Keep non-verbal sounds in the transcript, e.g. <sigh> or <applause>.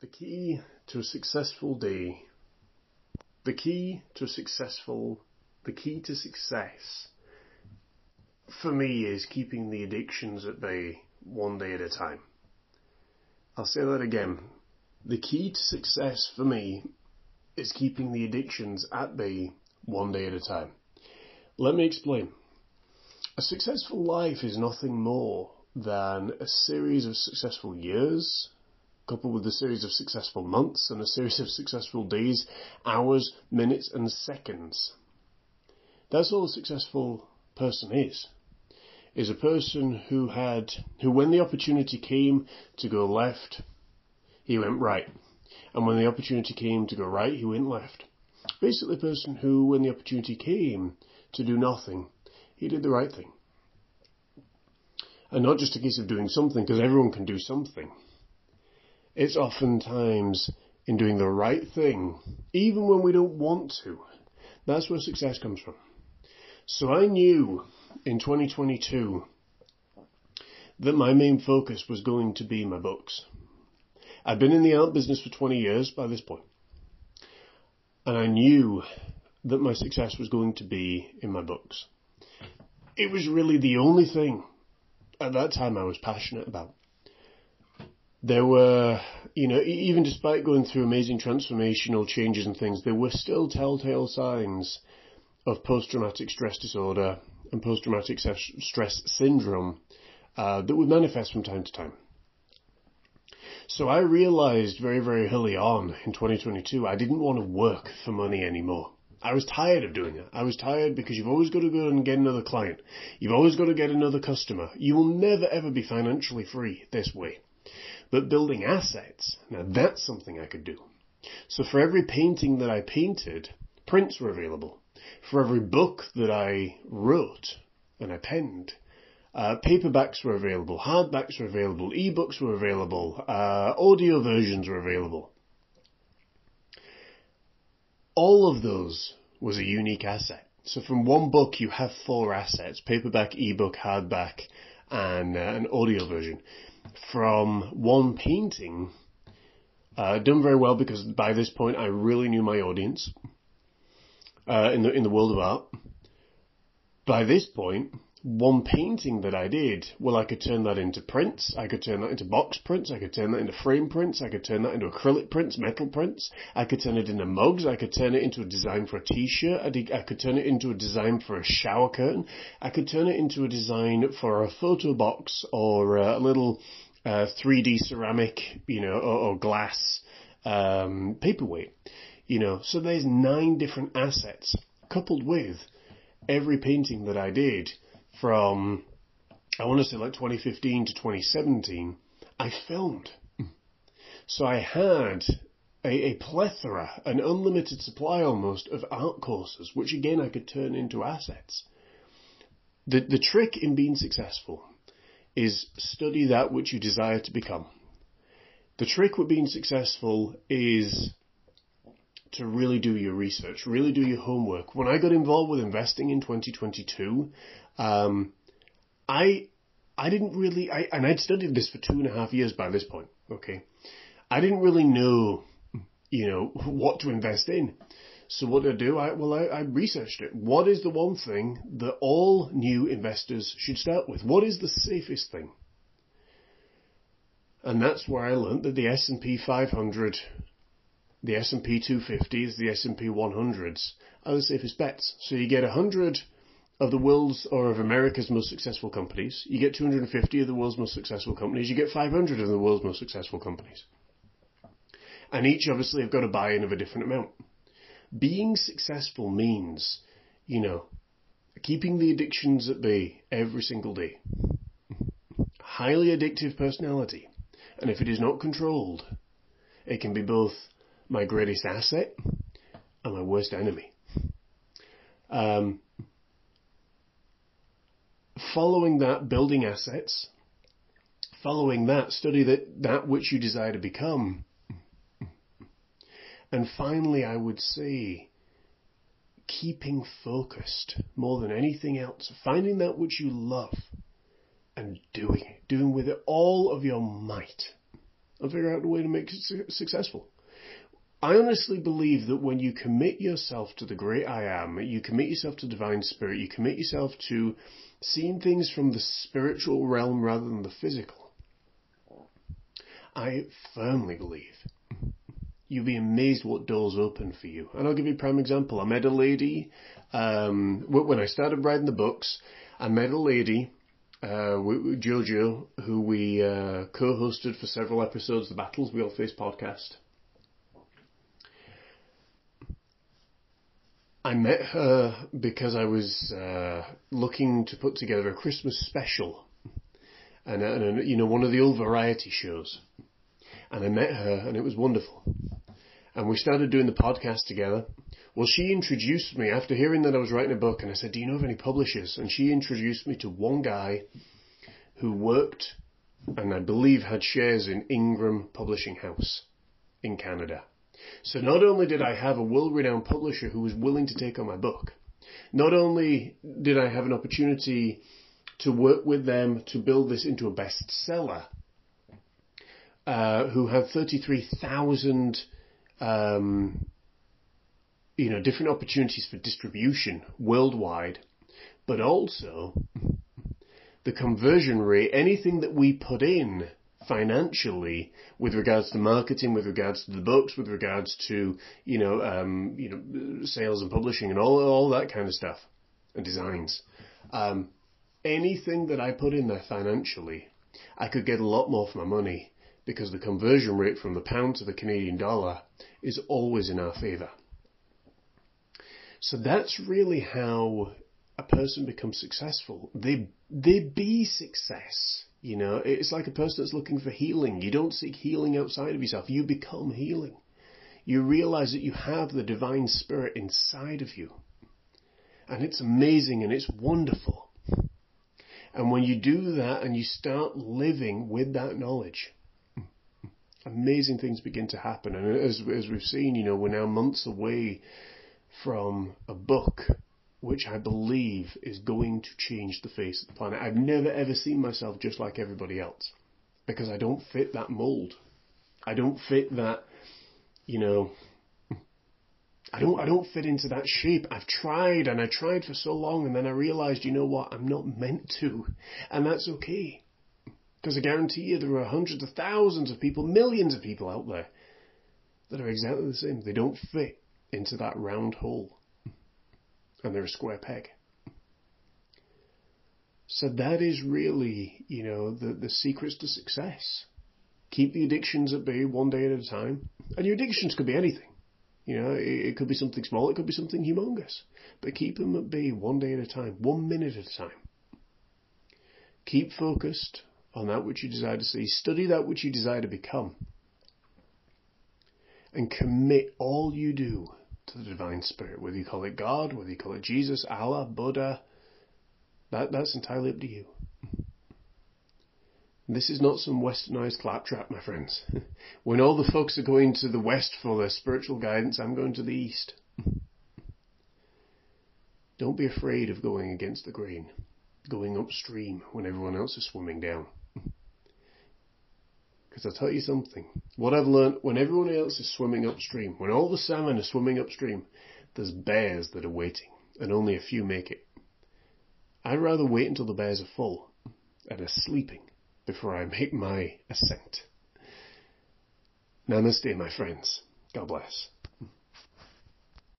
The key to a successful day, the key to successful, the key to success for me is keeping the addictions at bay one day at a time. I'll say that again. The key to success for me is keeping the addictions at bay one day at a time. Let me explain. A successful life is nothing more than a series of successful years, coupled with a series of successful months and a series of successful days, hours, minutes, and seconds. That's all a successful person is. Is a person who had, who when the opportunity came to go left, he went right. And when the opportunity came to go right, he went left. Basically a person who, when the opportunity came to do nothing, he did the right thing. And not just a case of doing something, because everyone can do something. It's oftentimes in doing the right thing, even when we don't want to. That's where success comes from. So I knew in 2022 that my main focus was going to be my books. I'd been in the art business for 20 years by this point. And I knew that my success was going to be in my books. It was really the only thing at that time I was passionate about there were, you know, even despite going through amazing transformational changes and things, there were still telltale signs of post-traumatic stress disorder and post-traumatic stress syndrome uh, that would manifest from time to time. So I realized very, very early on in 2022, I didn't want to work for money anymore. I was tired of doing it. I was tired because you've always got to go and get another client. You've always got to get another customer. You will never ever be financially free this way. But building assets, now that's something I could do. So for every painting that I painted, prints were available. For every book that I wrote and I penned, uh, paperbacks were available, hardbacks were available, ebooks were available, uh, audio versions were available. All of those was a unique asset. So from one book you have four assets, paperback, ebook, hardback, and uh, an audio version from one painting, uh, done very well because by this point I really knew my audience uh, in the in the world of art. By this point, one painting that I did, well, I could turn that into prints, I could turn that into box prints, I could turn that into frame prints, I could turn that into acrylic prints, metal prints, I could turn it into mugs, I could turn it into a design for a t-shirt, I, did, I could turn it into a design for a shower curtain, I could turn it into a design for a photo box or a little uh, 3D ceramic, you know, or, or glass um, paperweight, you know. So there's nine different assets coupled with every painting that I did from, I want to say like 2015 to 2017, I filmed. Hmm. So I had a, a, plethora, an unlimited supply almost of art courses, which again I could turn into assets. The, the trick in being successful is study that which you desire to become. The trick with being successful is to really do your research, really do your homework. When I got involved with investing in 2022, um, I I didn't really, I, and I'd studied this for two and a half years by this point. Okay, I didn't really know, you know, what to invest in. So what did I do? I, well, I, I researched it. What is the one thing that all new investors should start with? What is the safest thing? And that's where I learned that the S&P 500, the S&P 250s, the S&P 100s are the safest bets. So you get 100 of the world's or of America's most successful companies. You get 250 of the world's most successful companies. You get 500 of the world's most successful companies. And each obviously have got a buy-in of a different amount being successful means, you know, keeping the addictions at bay every single day. Highly addictive personality. And if it is not controlled, it can be both my greatest asset and my worst enemy. Um, following that, building assets. Following that, study that, that which you desire to become and finally, I would say keeping focused more than anything else, finding that which you love and doing it, doing with it all of your might. and figure out a way to make it su- successful. I honestly believe that when you commit yourself to the great I am, you commit yourself to divine spirit, you commit yourself to seeing things from the spiritual realm rather than the physical. I firmly believe you'll be amazed what doors open for you. And I'll give you a prime example. I met a lady, um, when I started writing the books, I met a lady, uh, Jojo, who we uh, co-hosted for several episodes of the Battles We All Face podcast. I met her because I was uh, looking to put together a Christmas special, and, and you know one of the old variety shows. And I met her, and it was wonderful. And we started doing the podcast together. Well, she introduced me after hearing that I was writing a book, and I said, "Do you know of any publishers?" And she introduced me to one guy who worked, and I believe had shares in Ingram Publishing House in Canada. So not only did I have a world-renowned publisher who was willing to take on my book, not only did I have an opportunity to work with them to build this into a bestseller, uh, who had 33,000, um, you know, different opportunities for distribution worldwide, but also <laughs> the conversion rate, anything that we put in financially with regards to marketing, with regards to the books, with regards to you know um, you know sales and publishing and all all that kind of stuff and designs. Um, anything that I put in there financially, I could get a lot more for my money because the conversion rate from the pound to the Canadian dollar is always in our favour. So that's really how a person becomes successful. They they be success you know, it's like a person that's looking for healing. You don't seek healing outside of yourself. You become healing. You realize that you have the divine spirit inside of you. And it's amazing and it's wonderful. And when you do that and you start living with that knowledge, amazing things begin to happen. And as, as we've seen, you know, we're now months away from a book which I believe is going to change the face of the planet. I've never ever seen myself just like everybody else because I don't fit that mold. I don't fit that, you know, I don't, I don't fit into that shape. I've tried and I tried for so long and then I realized, you know what, I'm not meant to. And that's okay. Because I guarantee you there are hundreds of thousands of people, millions of people out there that are exactly the same. They don't fit into that round hole and they're a square peg. So that is really, you know, the, the secrets to success. Keep the addictions at bay one day at a time. And your addictions could be anything. You know, it, it could be something small, it could be something humongous. But keep them at bay one day at a time, one minute at a time. Keep focused on that which you desire to see. Study that which you desire to become. And commit all you do to the divine spirit, whether you call it God, whether you call it Jesus, Allah, Buddha, that, that's entirely up to you. This is not some westernized claptrap, my friends. <laughs> when all the folks are going to the west for their spiritual guidance, I'm going to the east. Don't be afraid of going against the grain, going upstream when everyone else is swimming down. Because I'll tell you something. What I've learned, when everyone else is swimming upstream, when all the salmon are swimming upstream, there's bears that are waiting, and only a few make it. I'd rather wait until the bears are full and are sleeping before I make my ascent. Namaste, my friends. God bless.